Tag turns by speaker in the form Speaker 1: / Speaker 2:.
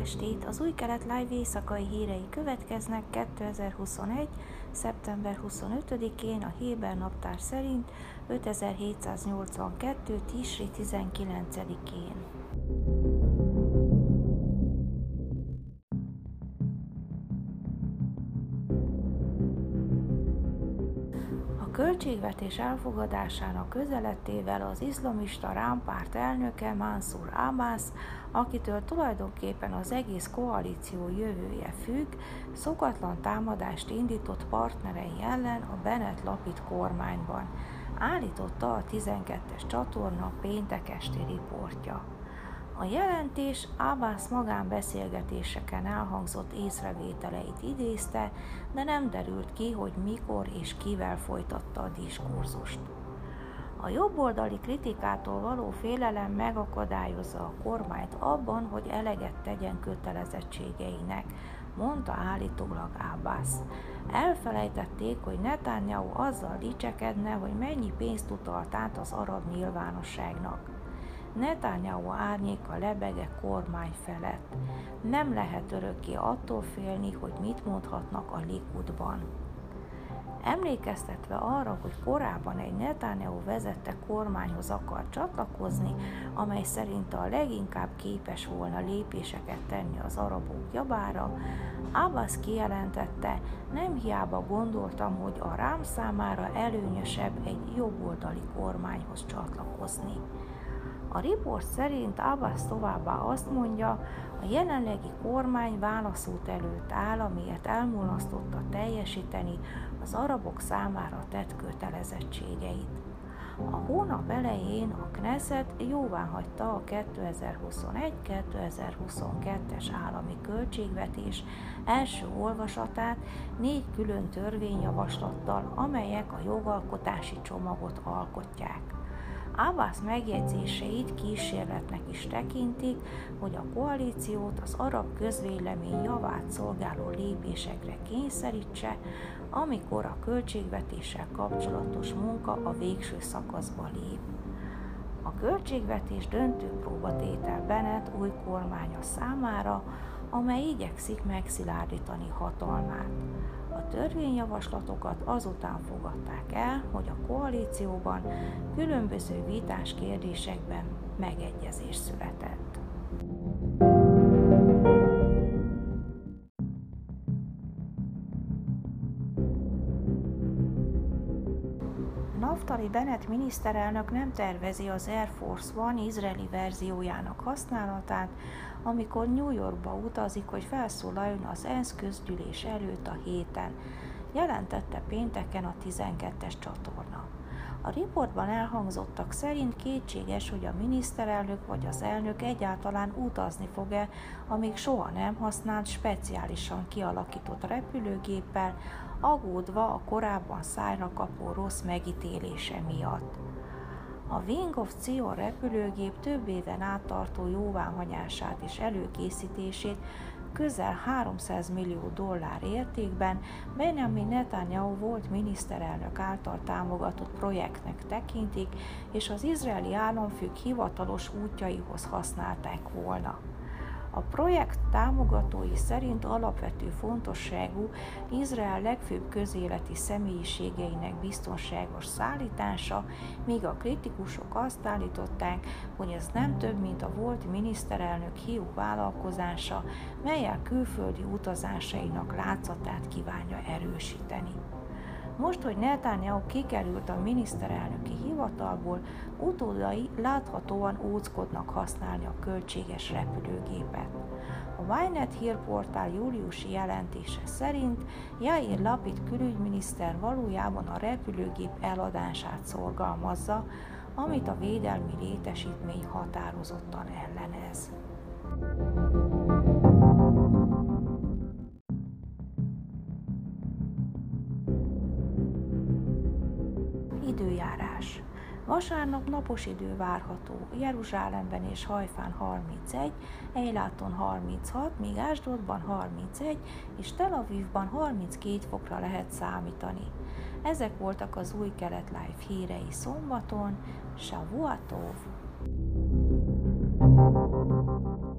Speaker 1: estét! Az új kelet live éjszakai hírei következnek 2021. szeptember 25-én a Héber naptár szerint 5782. Tisri 19-én. Költségvetés elfogadásának közelettével az iszlamista rámpárt elnöke Mansur Abbas, akitől tulajdonképpen az egész koalíció jövője függ, szokatlan támadást indított partnerei ellen a Bennett Lapid kormányban, állította a 12-es csatorna péntek esti riportja. A jelentés Abbas magánbeszélgetéseken elhangzott észrevételeit idézte, de nem derült ki, hogy mikor és kivel folytatta a diskurzust. A jobboldali kritikától való félelem megakadályozza a kormányt abban, hogy eleget tegyen kötelezettségeinek, mondta állítólag Abbas. Elfelejtették, hogy Netanyahu azzal dicsekedne, hogy mennyi pénzt utalt át az arab nyilvánosságnak. Netanyahu árnyéka lebege kormány felett. Nem lehet örökké attól félni, hogy mit mondhatnak a Likudban. Emlékeztetve arra, hogy korábban egy Netanyahu vezette kormányhoz akar csatlakozni, amely szerint a leginkább képes volna lépéseket tenni az arabok javára, Abbas kijelentette, nem hiába gondoltam, hogy a rám számára előnyösebb egy jobboldali kormányhoz csatlakozni. A riport szerint Abbas továbbá azt mondja, a jelenlegi kormány válaszút előtt áll, amiért elmulasztotta teljesíteni az arabok számára tett kötelezettségeit. A hónap elején a Knesset jóvá hagyta a 2021-2022-es állami költségvetés első olvasatát négy külön törvényjavaslattal, amelyek a jogalkotási csomagot alkotják. Abbas megjegyzéseit kísérletnek is tekintik, hogy a koalíciót az arab közvélemény javát szolgáló lépésekre kényszerítse, amikor a költségvetéssel kapcsolatos munka a végső szakaszba lép. A költségvetés döntő próbatétel Bennett új kormánya számára, amely igyekszik megszilárdítani hatalmát. A törvényjavaslatokat azután fogadták el, hogy koalícióban különböző vitás kérdésekben megegyezés született. Naftali Bennett miniszterelnök nem tervezi az Air Force One izraeli verziójának használatát, amikor New Yorkba utazik, hogy felszólaljon az ENSZ közgyűlés előtt a héten, jelentette pénteken a 12-es csatorna. A riportban elhangzottak szerint kétséges, hogy a miniszterelnök vagy az elnök egyáltalán utazni fog-e a még soha nem használt, speciálisan kialakított repülőgéppel, aggódva a korábban szájra kapó rossz megítélése miatt. A Wing of Zion repülőgép több éven át tartó jóváhagyását és előkészítését közel 300 millió dollár értékben Benjamin Netanyahu volt miniszterelnök által támogatott projektnek tekintik, és az izraeli államfők hivatalos útjaihoz használták volna. A projekt támogatói szerint alapvető fontosságú Izrael legfőbb közéleti személyiségeinek biztonságos szállítása, míg a kritikusok azt állították, hogy ez nem több, mint a volt miniszterelnök hiú vállalkozása, melyel külföldi utazásainak látszatát kívánja erősíteni. Most, hogy Netanyahu kikerült a miniszterelnöki hivatalból, utódai láthatóan óckodnak használni a költséges repülőgépet. A Wynet hírportál júliusi jelentése szerint Jair Lapid külügyminiszter valójában a repülőgép eladását szorgalmazza, amit a védelmi létesítmény határozottan ellenez. Időjárás. Vasárnap napos idő várható, Jeruzsálemben és Hajfán 31, Eiláton 36, míg Ásdodban 31 és Tel Avivban 32 fokra lehet számítani. Ezek voltak az új kelet life hírei szombaton, Shavuatov! thank you